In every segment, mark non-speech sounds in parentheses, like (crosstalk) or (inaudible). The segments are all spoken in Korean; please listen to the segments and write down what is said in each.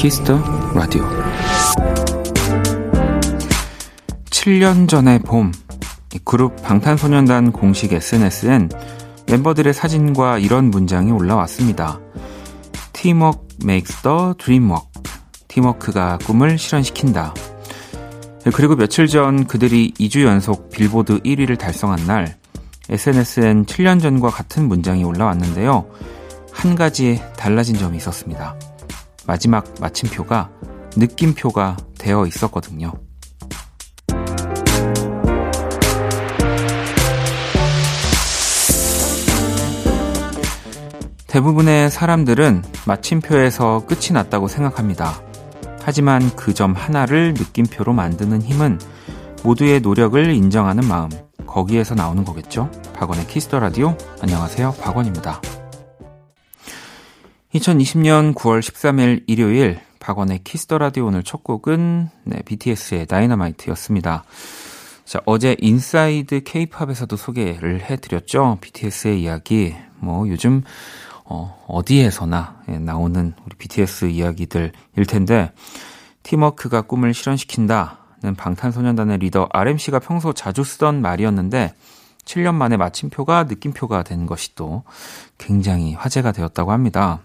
Kiss the Radio 7년 전의 봄 그룹 방탄소년단 공식 SNS엔 멤버들의 사진과 이런 문장이 올라왔습니다. Teamwork makes the dream work. 팀워크가 꿈을 실현시킨다. 그리고 며칠 전 그들이 2주 연속 빌보드 1위를 달성한 날 SNS엔 7년 전과 같은 문장이 올라왔는데요. 한 가지 달라진 점이 있었습니다. 마지막 마침표가 느낌표가 되어 있었거든요. 대부분의 사람들은 마침표에서 끝이 났다고 생각합니다. 하지만 그 점 하나를 느낌표로 만드는 힘은 모두의 노력을 인정하는 마음, 거기에서 나오는 거겠죠? 박원의 Kiss the Radio. 안녕하세요. 박원입니다. 2020년 9월 13일 일요일 박원의 Kiss the Radio 오늘 첫 곡은 네, BTS의 Dynamite였습니다. 자, 어제 Inside K-pop에서도 소개를 해 드렸죠. BTS의 이야기. 뭐 요즘 어, 어디에서나 예, 나오는 우리 BTS 이야기들일 텐데 팀워크가 꿈을 실현시킨다는 방탄소년단의 리더 RM 씨가 평소 자주 쓰던 말이었는데 7년 만에 마침표가 느낌표가 된 것이 또 굉장히 화제가 되었다고 합니다.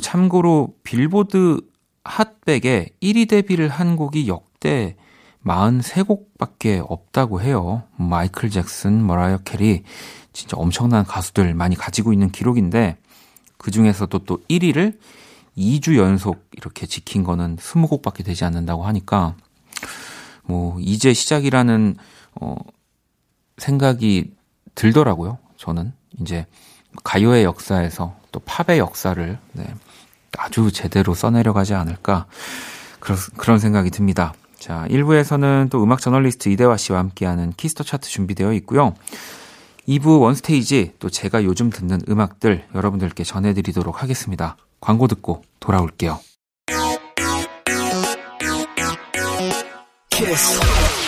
참고로 빌보드 핫백에 1위 데뷔를 한 곡이 역대 43곡밖에 없다고 해요. 마이클 잭슨, 머라이어 캐리, 진짜 엄청난 가수들 많이 가지고 있는 기록인데 그 중에서도 또 1위를 2주 연속 이렇게 지킨 거는 20곡밖에 되지 않는다고 하니까 뭐 이제 시작이라는 어 생각이 들더라고요. 저는 이제 가요의 역사에서 또 팝의 역사를 네, 아주 제대로 써내려가지 않을까 그런, 그런 생각이 듭니다. 자, 1부에서는 또 음악 저널리스트 이대화 씨와 함께하는 Kiss the 차트 준비되어 있고요. 2부 One Stage 또 제가 요즘 듣는 음악들 여러분들께 전해드리도록 하겠습니다. 광고 듣고 돌아올게요. 키스.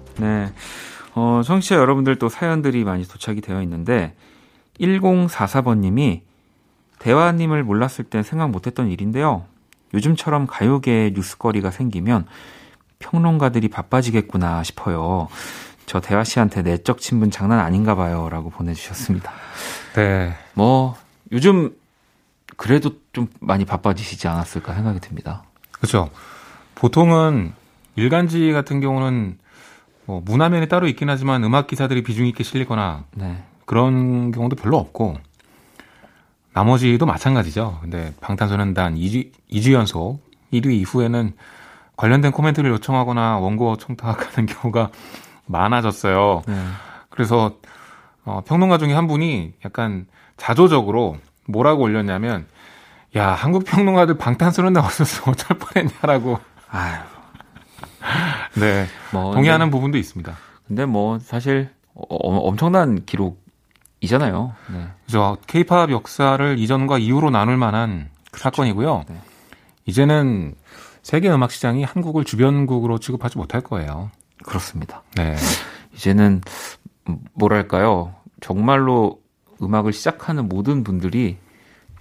네. 어, 청취자 여러분들 또 사연들이 많이 도착이 되어 있는데 1044번 님이 대화 님을 몰랐을 땐 생각 못 했던 일인데요. 요즘처럼 가요계에 뉴스거리가 생기면 평론가들이 바빠지겠구나 싶어요. 저 대화 씨한테 내적 친분 장난 아닌가 봐요. 라고 보내 주셨습니다. 네. 뭐, 요즘 그래도 좀 많이 바빠지시지 않았을까 생각이 듭니다. 그렇죠. 보통은 일간지 같은 경우는 뭐 문화면이 따로 있긴 하지만 음악 기사들이 비중 있게 실리거나 네. 그런 경우도 별로 없고 나머지도 마찬가지죠. 근데 방탄소년단 2주, 2주 연속 1위 이후에는 관련된 코멘트를 요청하거나 원고 청탁하는 (laughs) 경우가 많아졌어요. 네. 그래서 어, 평론가 중에 한 분이 약간 자조적으로 뭐라고 올렸냐면 야 한국 평론가들 방탄소년단 없었으면 (laughs) 어쩔 뻔했냐라고. 아유. 네. 뭐, 동의하는 네. 부분도 있습니다. 근데 뭐 사실 어, 엄청난 기록이잖아요. 네. 그죠. 케이팝 역사를 이전과 이후로 나눌 만한 그렇죠. 사건이고요. 네. 이제는 세계 음악 시장이 한국을 주변국으로 취급하지 못할 거예요. 그렇습니다. 네. 이제는 뭐랄까요? 정말로 음악을 시작하는 모든 분들이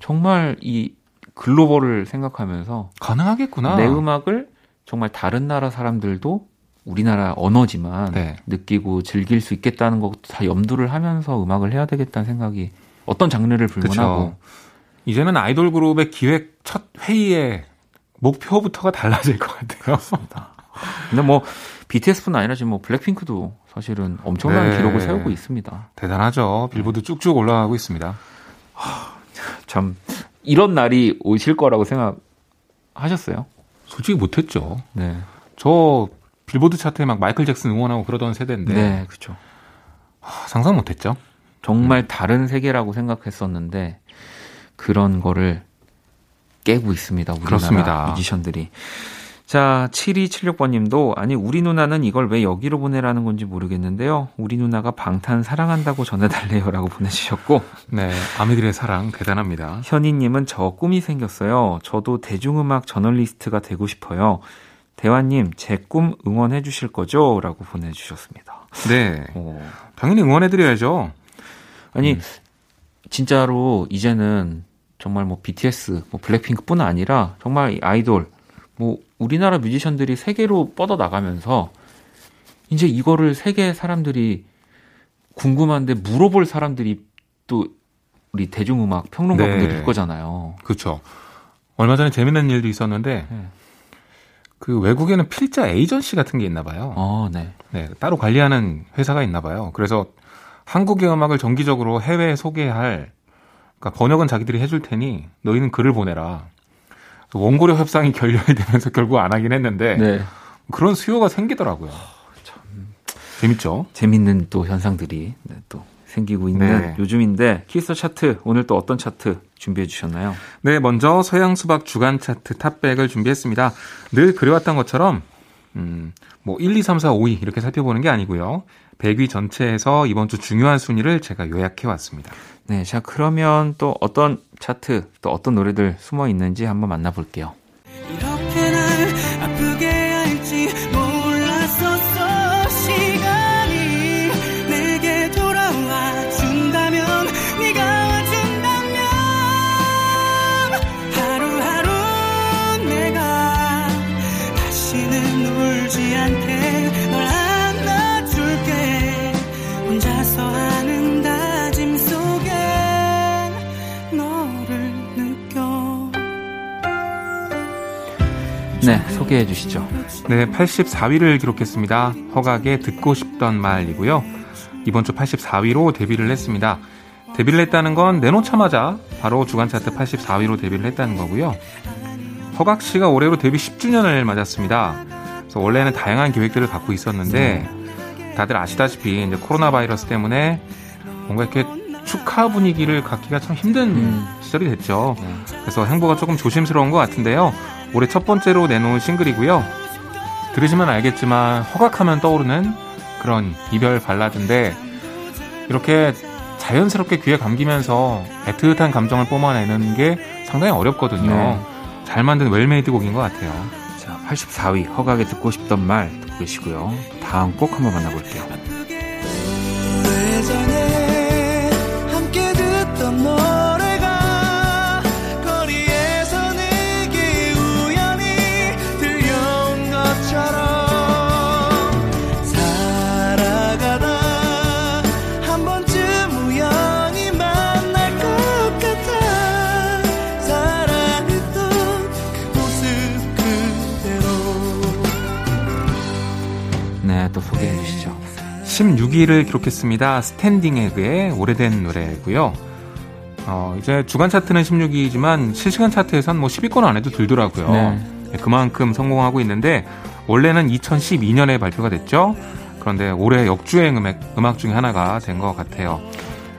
정말 이 글로벌을 생각하면서 가능하겠구나. 내 음악을 정말 다른 나라 사람들도 우리나라 언어지만 네. 느끼고 즐길 수 있겠다는 것도 다 염두를 하면서 음악을 해야 되겠다는 생각이 어떤 장르를 불문하고. 이제는 아이돌 그룹의 기획 첫 회의에 목표부터가 달라질 것 같아요. 그렇습니다. 근데 뭐 BTS뿐 아니라 지금 뭐 블랙핑크도 사실은 엄청난 네. 기록을 세우고 있습니다. 대단하죠. 빌보드 쭉쭉 올라가고 있습니다. 참 이런 날이 오실 거라고 생각하셨어요? 솔직히 못했죠. 네. 저 빌보드 차트에 막 마이클 잭슨 응원하고 그러던 세대인데. 네, 그렇죠. 상상 못했죠. 정말 음. 다른 세계라고 생각했었는데 그런 거를 깨고 있습니다. 우리나라 그렇습니다. 뮤지션들이. 자, 7276번 님도, 아니, 우리 누나는 이걸 왜 여기로 보내라는 건지 모르겠는데요. 우리 누나가 방탄 사랑한다고 전해달래요. 라고 보내주셨고. 네, 아미들의 사랑 대단합니다. 현희 님은 저 꿈이 생겼어요. 저도 대중음악 저널리스트가 되고 싶어요. 대화님, 제 꿈 응원해 주실 거죠? 라고 보내주셨습니다. 네. 오. 당연히 응원해 드려야죠. 아니, 음. 진짜로 이제는 정말 뭐 BTS, 뭐 블랙핑크뿐 아니라 정말 아이돌, 뭐 우리나라 뮤지션들이 세계로 뻗어 나가면서 이제 이거를 세계 사람들이 궁금한데 물어볼 사람들이 또 우리 대중음악 평론가분들일 네. 거잖아요. 그렇죠. 얼마 전에 재밌는 일도 있었는데 네. 그 외국에는 필자 에이전시 같은 게 있나 봐요. 어, 네. 네, 따로 관리하는 회사가 있나 봐요. 그래서 한국의 음악을 정기적으로 해외에 소개할 그러니까 번역은 자기들이 해줄 테니 너희는 글을 보내라. 원고료 협상이 결렬이 되면서 결국 안 하긴 했는데 네. 그런 수요가 생기더라고요. 참 재밌죠. 재밌는 또 현상들이 네, 또 생기고 있는 네. 요즘인데 키스 차트 오늘 또 어떤 차트 준비해 주셨나요? 네, 먼저 서양 수박 주간 차트 탑백을 준비했습니다. 늘 그래왔던 것처럼 음, 뭐 1, 2, 3, 4, 5위 이렇게 살펴보는 게 아니고요. 100위 전체에서 이번 주 중요한 순위를 제가 요약해 왔습니다. 네, 자 그러면 또 어떤 차트 또 어떤 노래들 숨어 있는지 한번 만나볼게요. 네, 소개해 주시죠. 네, 84위를 기록했습니다. 허각의 듣고 싶던 말이고요. 이번 주 84위로 데뷔를 했습니다. 데뷔를 했다는 건 내놓자마자 바로 주간 차트 84위로 데뷔를 했다는 거고요. 허각 씨가 올해로 데뷔 10주년을 맞았습니다. 그래서 원래는 다양한 계획들을 갖고 있었는데 다들 아시다시피 이제 코로나 바이러스 때문에 뭔가 이렇게 축하 분위기를 갖기가 참 힘든 음. 시절이 됐죠. 네. 그래서 행보가 조금 조심스러운 것 같은데요. 올해 첫 번째로 내놓은 싱글이고요. 들으시면 알겠지만 허각하면 떠오르는 그런 이별 발라드인데 이렇게 자연스럽게 귀에 감기면서 애틋한 감정을 뿜어내는 게 상당히 어렵거든요. 네. 잘 만든 well-made 곡인 것 같아요. 자, 84위 허각의 듣고 싶던 말 듣고 계시고요. 다음 곡 한번 만나볼게요. 16위를 기록했습니다. 스탠딩 에그의 오래된 노래고요. 어, 이제 주간 차트는 16위이지만 실시간 차트에선 뭐 10위권 안에도 들더라고요. 네. 네. 그만큼 성공하고 있는데 원래는 2012년에 발표가 됐죠. 그런데 올해 역주행 음악, 음악 중에 하나가 된 것 같아요.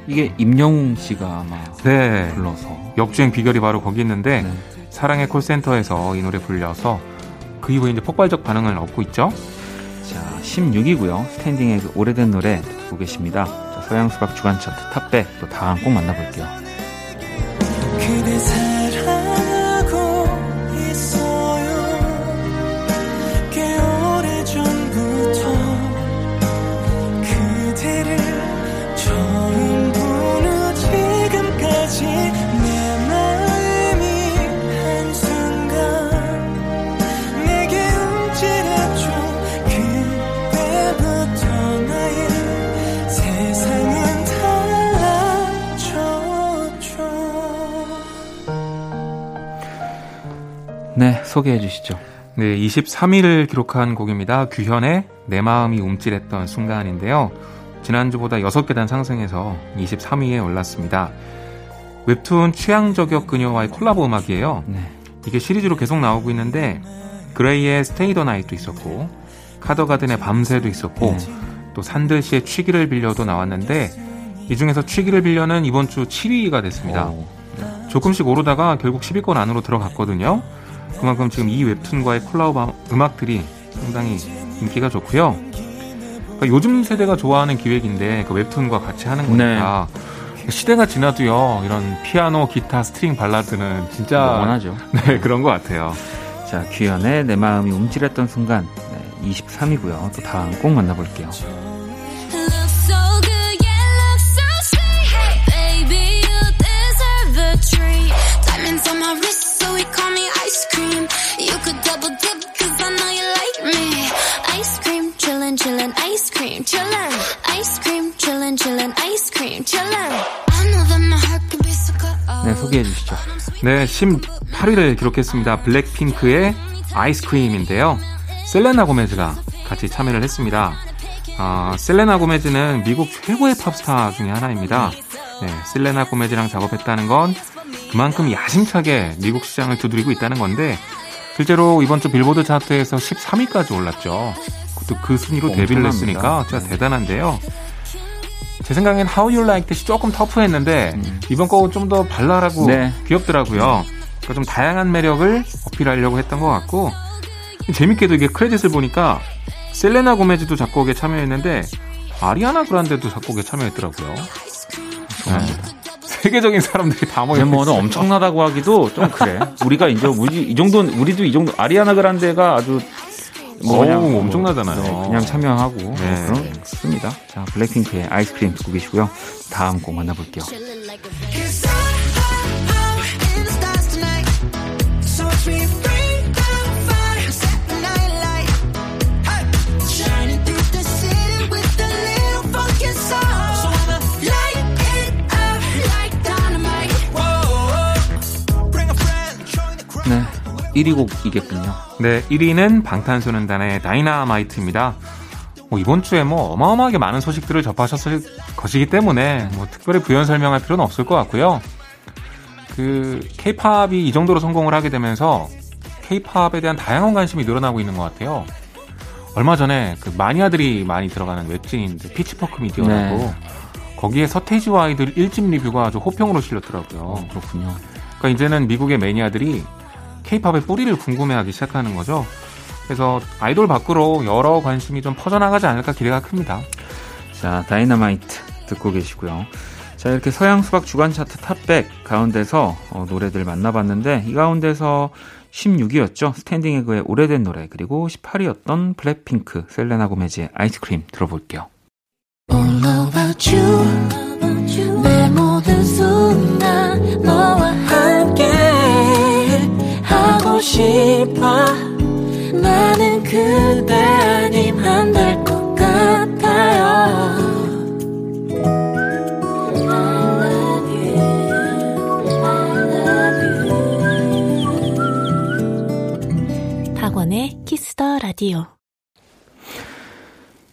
이게 임영웅 씨가 아마 네. 불러서 역주행 비결이 바로 거기 있는데 네. 사랑의 콜센터에서 이 노래 불러서 그 이후에 이제 폭발적 반응을 얻고 있죠. 16위고요. 스탠딩의 그 오래된 노래 듣고 계십니다. 자, 서양수박 주간 차트 탑백 또 다음 꼭 만나볼게요. 소개해 주시죠. 네, 23위를 기록한 곡입니다. 규현의 내 마음이 움찔했던 순간인데요. 지난주보다 6계단 상승해서 23위에 올랐습니다. 웹툰 취향 저격 그녀와의 콜라보 음악이에요. 네. 이게 시리즈로 계속 나오고 있는데 그레이의 스테이 더 나이도 있었고 카더가든의 밤새도 있었고 네. 또 산들시의 취기를 빌려도 나왔는데 이 중에서 취기를 빌려는 이번 주 7위가 됐습니다. 오. 조금씩 오르다가 결국 10위권 안으로 들어갔거든요. 그만큼 지금 이 웹툰과의 콜라보 음악들이 상당히 인기가 좋고요. 그러니까 요즘 세대가 좋아하는 기획인데 그 웹툰과 같이 하는 거니까 네. 시대가 지나도요 이런 피아노, 기타, 스트링 발라드는 진짜 영원하죠. (laughs) 네 그런 것 같아요. 자 규현의 내 마음이 움찔했던 순간 네, 23위고요. 또 다음 곡 만나볼게요. 네, 소개해 주시죠. 네, 18위를 기록했습니다. 블랙핑크의 아이스크림인데요. 셀레나 고메즈가 같이 참여를 했습니다. 아, 셀레나 고메즈는 미국 최고의 팝스타 중의 하나입니다. 네, 셀레나 고메즈랑 작업했다는 건 그만큼 야심차게 미국 시장을 두드리고 있다는 건데 실제로 이번 주 빌보드 차트에서 13위까지 올랐죠. 또 그 순위로 데뷔를 했으니까 진짜 네. 대단한데요. 제 생각엔 How You Like That이 조금 터프했는데 음. 이번 곡은 좀 더 발랄하고 네. 귀엽더라고요. 그러니까 좀 다양한 매력을 어필하려고 했던 것 같고 재밌게도 이게 크레딧을 보니까 셀레나 고메즈도 작곡에 참여했는데 아리아나 그란데도 작곡에 참여했더라고요. 네. 세계적인 사람들이 다 모여 있어요. 엄청나다고 하기도 좀 그래. 우리가 이제 우리 이 정도 우리도 이 정도 아리아나 그란데가 아주 뭐 그냥 오, 엄청나잖아요. 네, 그냥 참여하고 네. 그렇습니다. 자 블랙핑크의 아이스크림 듣고 계시고요. 다음 곡 만나볼게요. 1위 곡이겠군요. 네, 1위는 방탄소년단의 다이나마이트입니다. 뭐 이번 주에 뭐 어마어마하게 많은 소식들을 접하셨을 것이기 때문에 뭐 특별히 부연 설명할 필요는 없을 것 같고요. 그 케이팝이 이 정도로 성공을 하게 되면서 케이팝에 대한 다양한 관심이 늘어나고 있는 것 같아요. 얼마 전에 그 마니아들이 많이 들어가는 웹진인 피치포크 미디어라고 네. 거기에 서태지와 아이들 1집 리뷰가 아주 호평으로 실렸더라고요. 어, 그렇군요. 그러니까 이제는 미국의 매니아들이 케이팝의 뿌리를 궁금해하기 시작하는 거죠. 그래서 아이돌 밖으로 여러 관심이 좀 퍼져나가지 않을까 기대가 큽니다. 자, 다이너마이트 듣고 계시고요. 자, 이렇게 서양 수박 주간 차트 Top 백 가운데서 어, 노래들 만나봤는데 이 가운데서 16위였죠. 스탠딩 에그의 오래된 노래 그리고 18위였던 블랙핑크 셀레나 고메즈의 아이스크림 들어볼게요. All about you. 내 모든 순간 너와 싶어. 나는 그대 아님 안 될 것 같아요. 박원의 키스더 라디오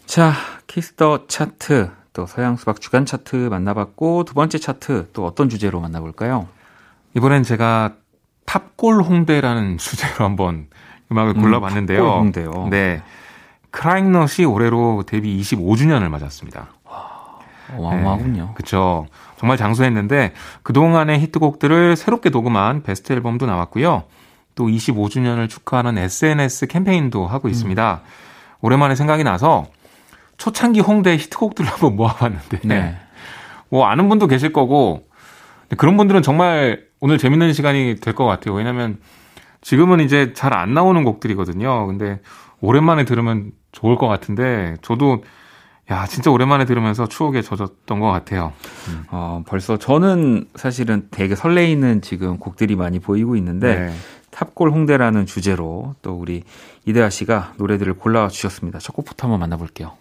자 Kiss the 차트 또 서양 수박 주간 차트 만나봤고 두 번째 차트 또 어떤 주제로 만나볼까요? 이번엔 제가 탑골 홍대라는 (laughs) 주제로 한번 음악을 음, 골라봤는데요. 탑골 홍대요. 네. 크라잉넛이 올해로 데뷔 25주년을 맞았습니다. 어마어마하군요. 네, 그쵸. 정말 장수했는데 그동안의 히트곡들을 새롭게 녹음한 베스트 앨범도 나왔고요. 또 25주년을 축하하는 SNS 캠페인도 하고 음. 있습니다. 음. 오랜만에 생각이 나서 초창기 홍대 히트곡들을 한번 모아봤는데 네. 뭐 아는 분도 계실 거고 그런 분들은 정말 오늘 재밌는 시간이 될 것 같아요. 왜냐면 지금은 이제 잘 안 나오는 곡들이거든요. 근데 오랜만에 들으면 좋을 것 같은데 저도 야 진짜 오랜만에 들으면서 추억에 젖었던 것 같아요. 음. 어, 벌써 저는 사실은 되게 설레이는 지금 곡들이 많이 보이고 있는데 네. 탑골 홍대라는 주제로 또 우리 이대하 씨가 노래들을 골라 주셨습니다. 첫 곡부터 한번 만나볼게요.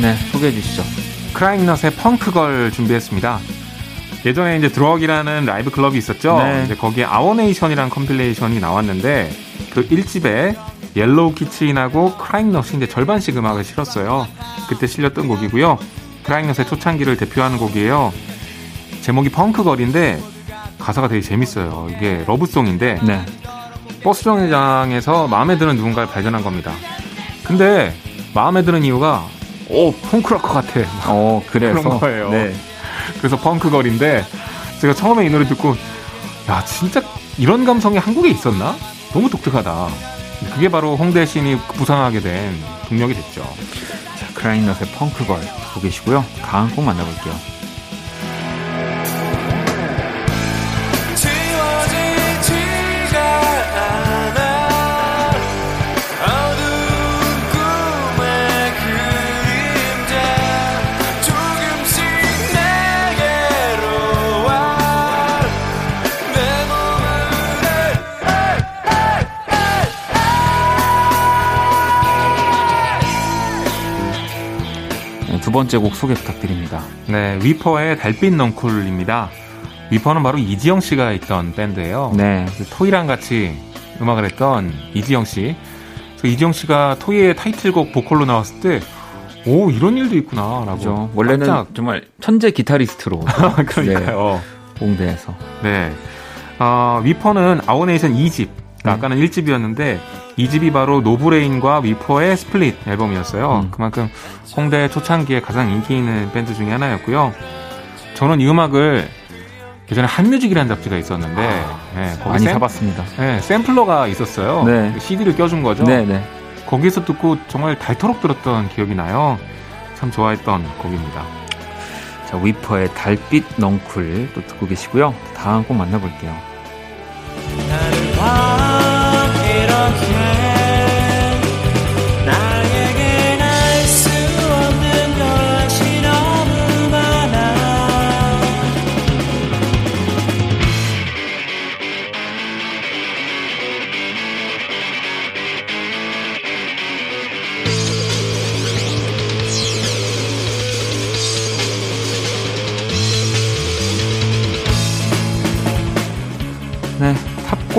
네, 소개해 주시죠. 크라잉넛의 Punk Girl 준비했습니다. 예전에 이제 드럭이라는 라이브 클럽이 있었죠. 네. 이제 거기에 아워네이션이라는 컴필레이션이 나왔는데 그 1집에 옐로우 키친하고 크라잉넛이 이제 절반씩 음악을 실었어요. 그때 실렸던 곡이고요. 크라잉넛의 초창기를 대표하는 곡이에요. 제목이 Punk Girl인데 가사가 되게 재밌어요. 이게 love song인데 네. 버스 정류장에서 마음에 드는 누군가를 발견한 겁니다. 근데 마음에 드는 이유가 오 펑크로커 같아. 어 (laughs) 그래서 그런 거예요. 네. 그래서 펑크걸인데 제가 처음에 이 노래 듣고 야 진짜 이런 감성이 한국에 있었나? 너무 독특하다. 그게 바로 홍대 시인이 부상하게 된 동력이 됐죠. 자, 크라잉넛의 펑크걸 보고 계시고요. 강한 곡 만나볼게요. 두 번째 곡 소개 부탁드립니다. 네, 위퍼의 달빛 넝쿨입니다. 위퍼는 바로 이지형 씨가 있던 밴드예요. 네. 그 토이랑 같이 음악을 했던 이지형 씨. 그래서 이지형 씨가 토이의 타이틀곡 보컬로 나왔을 때, 오 이런 일도 있구나라고. 그렇죠. 원래는 깜짝... 정말 천재 기타리스트로. (laughs) 그러니까요. 네, 공대에서. 네. 어, 위퍼는 아워네이션 2집. 네. 아까는 1집이었는데 2집이 바로 노브레인과 위퍼의 split 앨범이었어요. 음. 그만큼 홍대 초창기에 가장 인기 있는 밴드 중에 하나였고요. 저는 이 음악을 예전에 한뮤직이라는 잡지가 있었는데 아, 네, 거기 많이 샘, 사봤습니다. 네, 샘플러가 있었어요. 네. CD를 껴준 거죠. 네, 네. 거기서 듣고 정말 닳도록 들었던 기억이 나요. 참 좋아했던 곡입니다. 자, 위퍼의 달빛 넝쿨 또 듣고 계시고요. 다음 곡 만나볼게요. dark.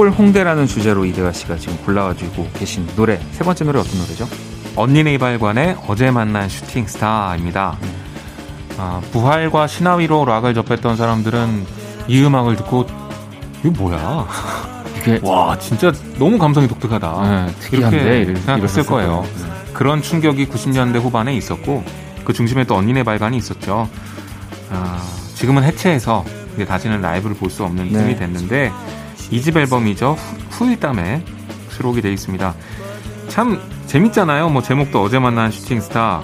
탑골 홍대라는 주제로 이대화 씨가 지금 골라가지고 계신 노래 세 번째 노래 어떤 노래죠? 언니네 이발관의 어제 만난 슈팅 스타입니다. 음. 아, 부활과 신화위로 락을 접했던 사람들은 이 음악을 듣고 이거 뭐야? 이게 와 진짜 너무 감성이 독특하다. 네, 특이한데 이렇게 생각했을 거예요. 네. 그런 충격이 90년대 후반에 있었고 그 중심에 또 언니네 발관이 있었죠. 아, 지금은 해체해서 이제 다시는 라이브를 볼 수 없는 네. 틈이 됐는데 2집 앨범이죠. 후일담에 수록이 되어 있습니다. 참 재밌잖아요. 뭐 제목도 어제 만난 슈팅스타.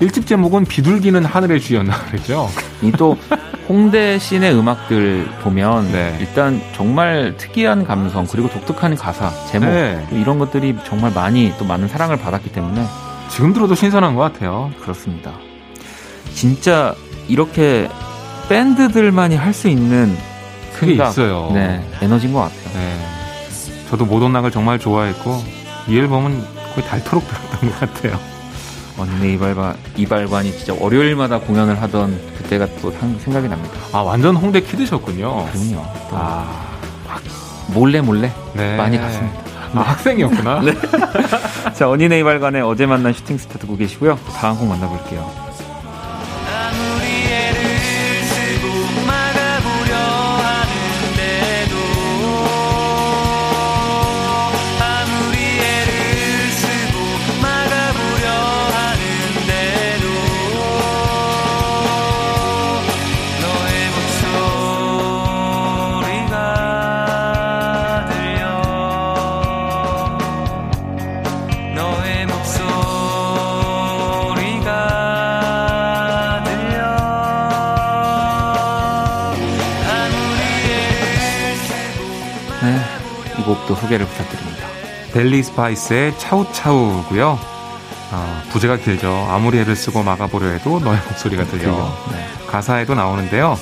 1집 제목은 비둘기는 하늘의 쥐였나 그랬죠. 이 또 홍대 씬의 음악들 보면 네. 일단 정말 특이한 감성 그리고 독특한 가사 제목 네. 이런 것들이 정말 많이 또 많은 사랑을 받았기 때문에 지금 들어도 신선한 것 같아요. 그렇습니다. 진짜 이렇게 밴드들만이 할 수 있는 그게 있어요. 네, 에너지인 것 같아요. 네. 저도 모던락을 정말 좋아했고 이 앨범은 거의 닳도록 들었던 것 같아요. 언니 이발관 이발관이 진짜 월요일마다 공연을 하던 그때가 또 생각이 납니다. 아 완전 홍대 키드셨군요. 그럼요. 아 몰래 몰래 네. 많이 갔습니다. 아, 학생이었구나. (laughs) 네. 자, 언니네 이발관의 어제 만난 슈팅 스타 듣고 계시고요. 다음 곡 만나볼게요. 곡도 소개를 부탁드립니다. 델리 스파이스의 차우차우고요. 어, 부제가 길죠. 아무리 애를 쓰고 막아보려 해도 너의 목소리가 들려. 네. 가사에도 나오는데요.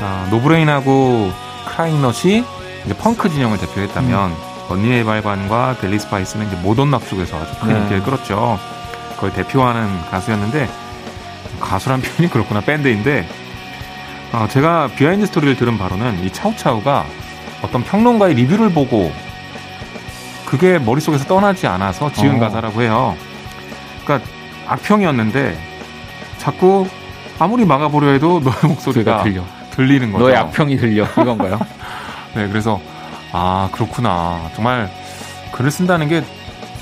어, 노브레인하고 크라잉넛이 이제 펑크 진영을 대표했다면 음. 언니네 이발관과 델리 스파이스는 이제 modern rock 쪽에서 아주 큰 네. 인기를 끌었죠. 그걸 대표하는 가수였는데 가수란 표현이 그렇구나 밴드인데 어, 제가 비하인드 스토리를 들은 바로는 이 차우차우가 어떤 평론가의 리뷰를 보고 그게 머릿속에서 떠나지 않아서 지은 어. 가사라고 해요. 그러니까 악평이었는데 자꾸 아무리 막아보려 해도 너의 목소리가 들려. 들리는 거죠. 너의 악평이 들려 이건가요? (laughs) 네, 그래서 아 그렇구나. 정말 글을 쓴다는 게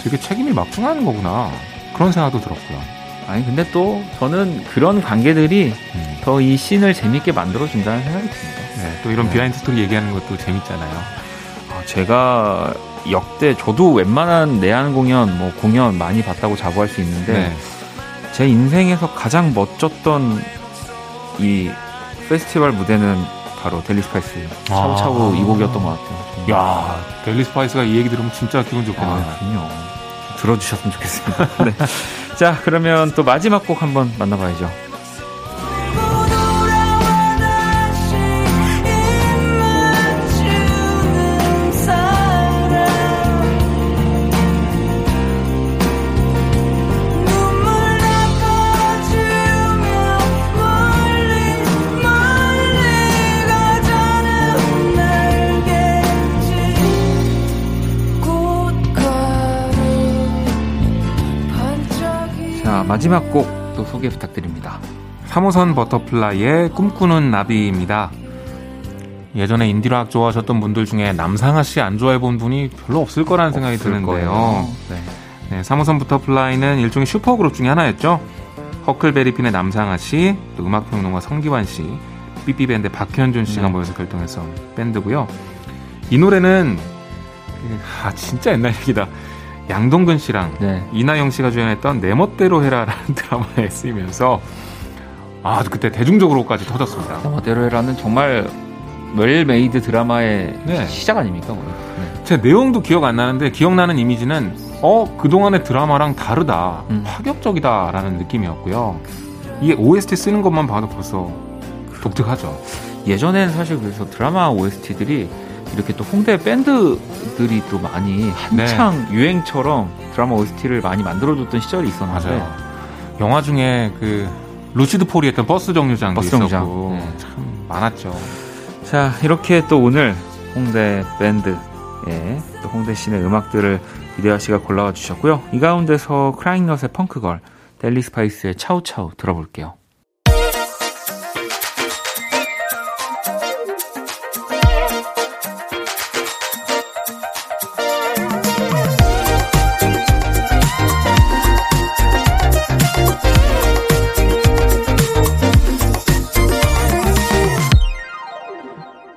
되게 책임이 막중한 거구나. 그런 생각도 들었고요. 아니 근데 또 저는 그런 관계들이 음. 더 이 scene을 재밌게 만들어준다는 생각이 듭니다. 네, 또 이런 네. 비하인드 스토리 얘기하는 것도 재밌잖아요. 아, 제가 역대 저도 웬만한 내한 공연, 뭐 공연 많이 봤다고 자부할 수 있는데 네. 제 인생에서 가장 멋졌던 이 페스티벌 무대는 바로 델리 스파이스 차우차우 아~ 이 곡이었던 것 같아요. 야, 델리 스파이스가 이 얘기 들으면 진짜 기분 좋겠네요. 아, 그럼요. 들어주셨으면 좋겠습니다. (laughs) 네. 자, 그러면 또 마지막 곡 한번 만나봐야죠. 마지막 곡 또 소개 부탁드립니다. 3호선 버터플라이의 꿈꾸는 나비입니다. 예전에 인디락 좋아하셨던 분들 중에 남상아 씨 안 좋아해 본 분이 별로 없을 거라는 생각이 드는데요. 네. 네, 3호선 버터플라이는 일종의 슈퍼그룹 중에 하나였죠. 허클베리핀의 남상아 씨, 또 음악평론가 성기완 씨, 삐삐밴드 박현준 씨가 네. 모여서 결성해서 밴드고요. 이 노래는 아 진짜 옛날 얘기다. 양동근 씨랑 네. 이나영 씨가 주연했던 내 멋대로 해라라는 (laughs) 드라마에 쓰이면서 아 그때 대중적으로까지 터졌습니다. 내 멋대로 해라는 정말 well-made 드라마의 네. 시작 아닙니까? 네. 제 내용도 기억 안 나는데 기억나는 이미지는 어 그동안의 드라마랑 다르다 음. 파격적이다라는 느낌이었고요. 이게 OST 쓰는 것만 봐도 벌써 독특하죠. 예전에는 사실 그래서 드라마 OST들이 이렇게 또 홍대 밴드들이 또 많이 한창 네. 유행처럼 드라마 OST를 많이 만들어줬던 시절이 있었는데 맞아요. 영화 중에 그 루시드 폴이 했던 버스 정류장도 버스 정류장. 있었고 네. 참 많았죠. 자 이렇게 또 오늘 홍대 밴드의 또 홍대 scene의 음악들을 이대화 씨가 골라와 주셨고요. 이 가운데서 크라잉넛의 Punk Girl, 델리 스파이스의 차우차우 들어볼게요.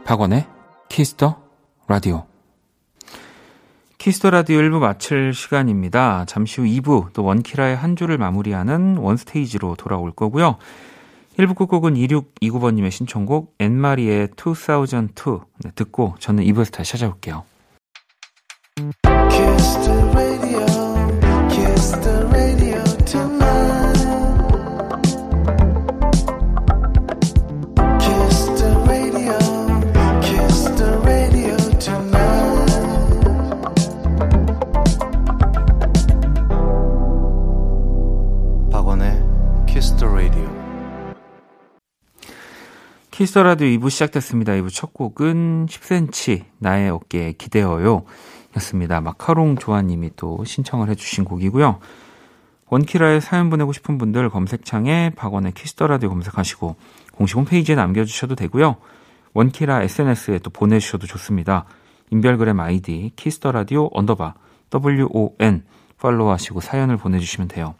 박원의 Kiss the Radio. Kiss the Radio 1부 마칠 시간입니다. 잠시 후 2부 또 원키라의 한 주를 마무리하는 원스테이지로 돌아올 거고요. 1부 끝곡은 2629번님의 신청곡 앤 마리의 2002 네, 듣고 저는 2부에서 다시 찾아올게요. Kiss the Radio 2부 시작됐습니다. 2부 첫 곡은 10cm 나의 어깨에 기대어요 였습니다. 마카롱 조아님이 또 신청을 해주신 곡이고요. 원키라에 사연 보내고 싶은 분들 검색창에 박원의 Kiss the Radio 검색하시고 공식 홈페이지에 남겨주셔도 되고요. 원키라 SNS에 또 보내주셔도 좋습니다. 인별그램 아이디 Kiss the Radio 언더바 WON 팔로우하시고 사연을 보내주시면 돼요.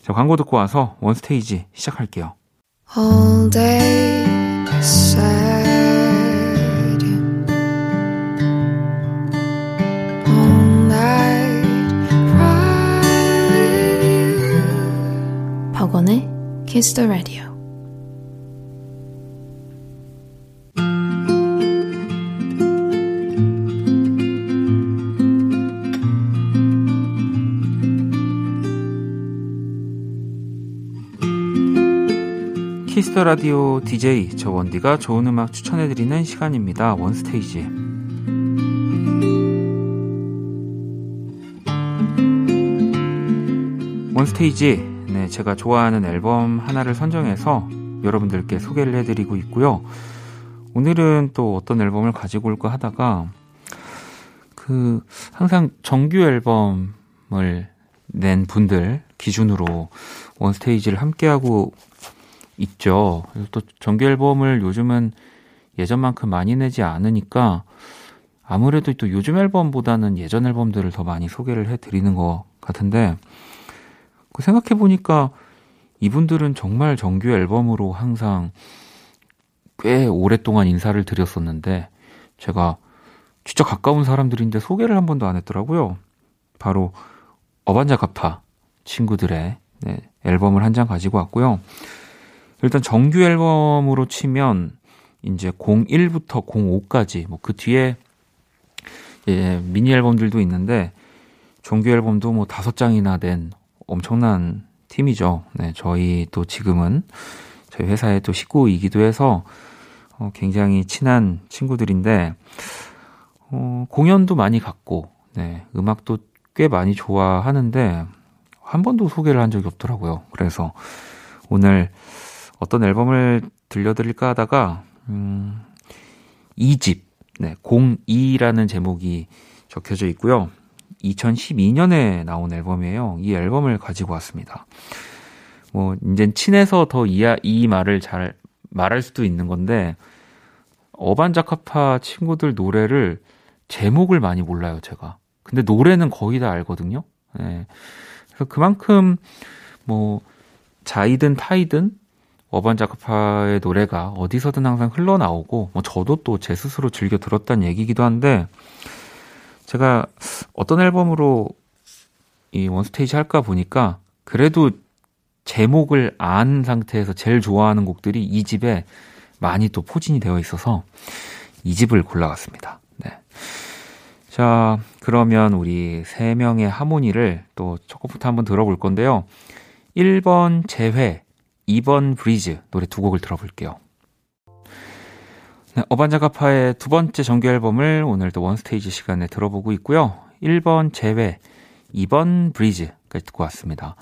자, 광고 듣고 와서 원스테이지 시작할게요. All day 박원의 Kiss the Radio Kiss the Radio DJ 저 원디가 좋은 음악 추천해 드리는 시간입니다. 원 스테이지. 원 스테이지. 네, 제가 좋아하는 앨범 하나를 선정해서 여러분들께 소개를 해 드리고 있고요. 오늘은 또 어떤 앨범을 가지고 올까 하다가 그 항상 정규 앨범을 낸 분들 기준으로 원스테이지를 함께하고 있죠. 그래서 또 정규 앨범을 요즘은 예전만큼 많이 내지 않으니까 아무래도 또 요즘 앨범보다는 예전 앨범들을 더 많이 소개를 해드리는 것 같은데 그 생각해 보니까 이분들은 정말 정규 앨범으로 항상 꽤 오랫동안 인사를 드렸었는데 제가 진짜 가까운 사람들인데 소개를 한 번도 안 했더라고요. 바로 어반자카파 친구들의 네, 앨범을 한 장 가지고 왔고요. 일단 정규 앨범으로 치면 이제 01부터 05까지 뭐 그 뒤에 예, 미니 앨범들도 있는데 정규 앨범도 뭐 다섯 장이나 된 엄청난 팀이죠. 네, 저희 또 지금은 저희 회사의 또 식구이기도 해서 어, 굉장히 친한 친구들인데 어, 공연도 많이 갔고 네, 음악도 꽤 많이 좋아하는데 한 번도 소개를 한 적이 없더라고요. 그래서 오늘 어떤 앨범을 들려드릴까 하다가 음, 2집 네, 02라는 제목이 적혀져 있고요. 2012년에 나온 앨범이에요. 이 앨범을 가지고 왔습니다. 뭐 이제 친해서 더 이 이 말을 잘 말할 수도 있는 건데 어반자카파 친구들 노래를 제목을 많이 몰라요, 제가. 근데 노래는 거의 다 알거든요. 네. 그래서 그만큼 뭐 자이든 타이든 어반 자카파의 노래가 어디서든 항상 흘러나오고 뭐 저도 또 제 스스로 즐겨 들었다는 얘기기도 한데 제가 어떤 앨범으로 이 원스테이지 할까 보니까 그래도 제목을 안 상태에서 제일 좋아하는 곡들이 이 집에 많이 또 포진이 되어 있어서 이 집을 골라왔습니다. 네. 자, 그러면 우리 세 명의 하모니를 또 첫 곡부터 한번 들어볼 건데요. 1번 재회, 2번 브리즈 노래 두 곡을 들어볼게요. 네, 어반자가파의 두 번째 정규 앨범을 오늘도 원스테이지 시간에 들어보고 있고요. 1번 재회, 2번 브리즈까지 듣고 왔습니다.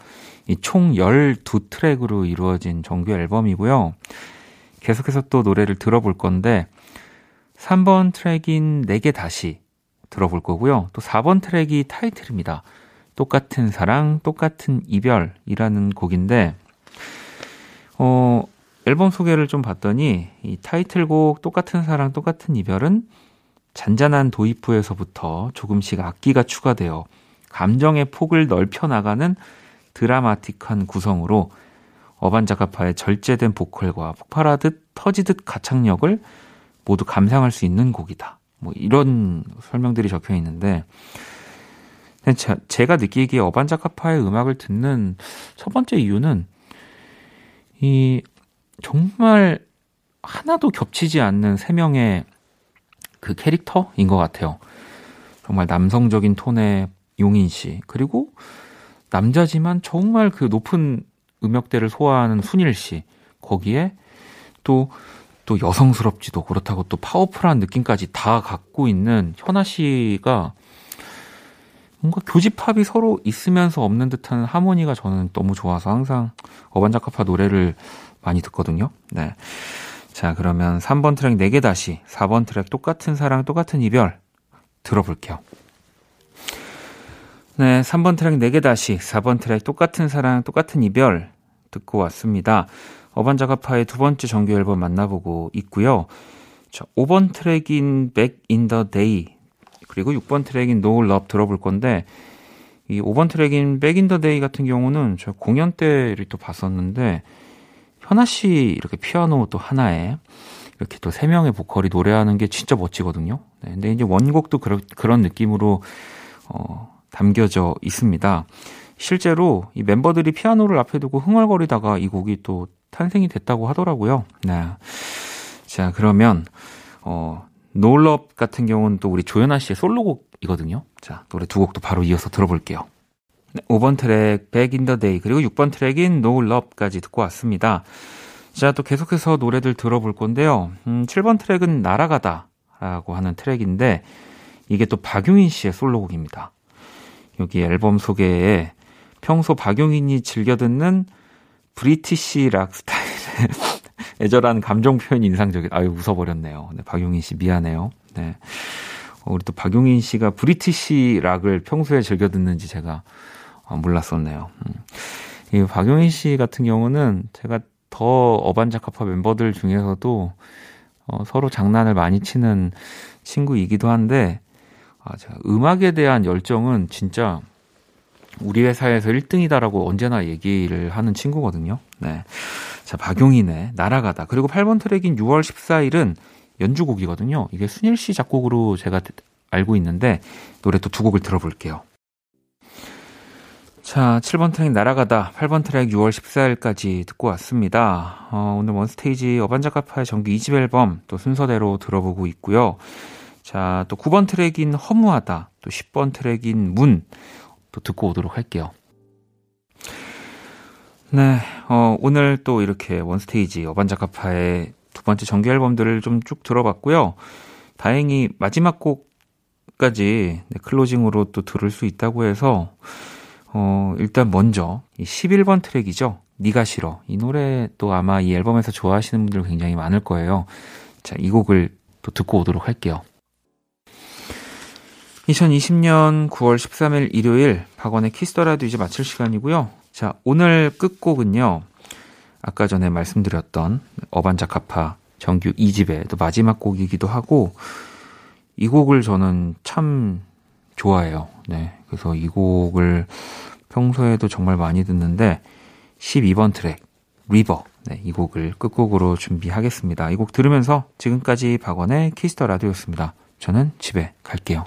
이총 12트랙으로 이루어진 정규 앨범이고요. 계속해서 또 노래를 들어볼 건데 3번 트랙인 내게 다시 들어볼 거고요. 또 4번 트랙이 타이틀입니다. 똑같은 사랑, 똑같은 이별이라는 곡인데 어, 앨범 소개를 좀 봤더니 이 타이틀곡 똑같은 사랑 똑같은 이별은 잔잔한 도입부에서부터 조금씩 악기가 추가되어 감정의 폭을 넓혀 나가는 드라마틱한 구성으로 어반자카파의 절제된 보컬과 폭발하듯 터지듯 가창력을 모두 감상할 수 있는 곡이다. 뭐 이런 설명들이 적혀 있는데 제가 느끼기에 어반자카파의 음악을 듣는 첫 번째 이유는 이 정말 하나도 겹치지 않는 세 명의 그 캐릭터인 것 같아요. 정말 남성적인 톤의 용인 씨 그리고 남자지만 정말 그 높은 음역대를 소화하는 순일 씨 거기에 또 또 여성스럽지도 그렇다고 또 파워풀한 느낌까지 다 갖고 있는 현아 씨가 뭔가 교집합이 서로 있으면서 없는 듯한 하모니가 저는 너무 좋아서 항상 어반자카파 노래를 많이 듣거든요. 네. 자, 그러면 3번 트랙 네게 다시, 4번 트랙 똑같은 사랑, 똑같은 이별 들어볼게요. 네, 3번 트랙 네게 다시, 4번 트랙 똑같은 사랑, 똑같은 이별 듣고 왔습니다. 어반자카파의 두 번째 정규 앨범 만나보고 있고요. 자, 5번 트랙인 Back in the Day 그리고 6번 트랙인 No Love 들어볼 건데 이 5번 트랙인 Back in the Day 같은 경우는 저 공연 때를 또 봤었는데 현아 씨 이렇게 피아노 또 하나에 이렇게 또 세 명의 보컬이 노래하는 게 진짜 멋지거든요. 네, 근데 이제 원곡도 그런 그런 느낌으로 어, 담겨져 있습니다. 실제로 이 멤버들이 피아노를 앞에 두고 흥얼거리다가 이 곡이 또 탄생이 됐다고 하더라고요. 네. 자, 그러면 어 노럽 같은 경우는 또 우리 조연아 씨의 솔로곡이거든요. 자, 노래 두 곡도 바로 이어서 들어볼게요. 네, 5번 트랙 Back in the Day 그리고 6번 트랙인 No Love까지 듣고 왔습니다. 자, 또 계속해서 노래들 들어볼 건데요. 음, 7번 트랙은 날아가다라고 하는 트랙인데 이게 또 박용인 씨의 솔로곡입니다. 여기 앨범 소개에 평소 박용인이 즐겨 듣는 British rock 스타일의 애절한 감정 표현이 인상적이, 아유, 웃어버렸네요. 네, 박용인 씨 미안해요. 네. 어, 우리 또 박용인 씨가 브리티시 락을 평소에 즐겨 듣는지 제가 어, 몰랐었네요. 음. 이 박용인 씨 같은 경우는 제가 더 어반자카파 멤버들 중에서도 어, 서로 장난을 많이 치는 친구이기도 한데 아, 제가 음악에 대한 열정은 진짜 우리 회사에서 1등이다라고 언제나 얘기를 하는 친구거든요. 네. 자, 박용인의 날아가다. 그리고 8번 트랙인 6월 14일은 연주곡이거든요. 이게 순일 씨 작곡으로 제가 알고 있는데 노래 또 두 곡을 들어볼게요. 자, 7번 트랙 날아가다, 8번 트랙 6월 14일까지 듣고 왔습니다. 어, 오늘 원스테이지 어반자카파의 정규 2집 앨범 또 순서대로 들어보고 있고요. 자, 또 9번 트랙인 허무하다, 또 10번 트랙인 문, 또 듣고 오도록 할게요. 네, 어, 오늘 또 이렇게 원스테이지 어반자카파의 두 번째 정규 앨범들을 좀 쭉 들어봤고요. 다행히 마지막 곡까지 네, 클로징으로 또 들을 수 있다고 해서 어, 일단 먼저 이 11번 트랙이죠. 니가 싫어. 이 노래 또 아마 이 앨범에서 좋아하시는 분들 굉장히 많을 거예요. 자, 이 곡을 또 듣고 오도록 할게요. 2020년 9월 13일 일요일 박원의 Kiss the Radio 이제 마칠 시간이고요. 자, 오늘 끝곡은요. 아까 전에 말씀드렸던 어반자카파 정규 2집의 또 마지막 곡이기도 하고 이 곡을 저는 참 좋아해요. 네. 그래서 이 곡을 평소에도 정말 많이 듣는데 12번 트랙 River 네, 이 곡을 끝곡으로 준비하겠습니다. 이 곡 들으면서 지금까지 박원의 Kiss the Radio였습니다. 저는 집에 갈게요.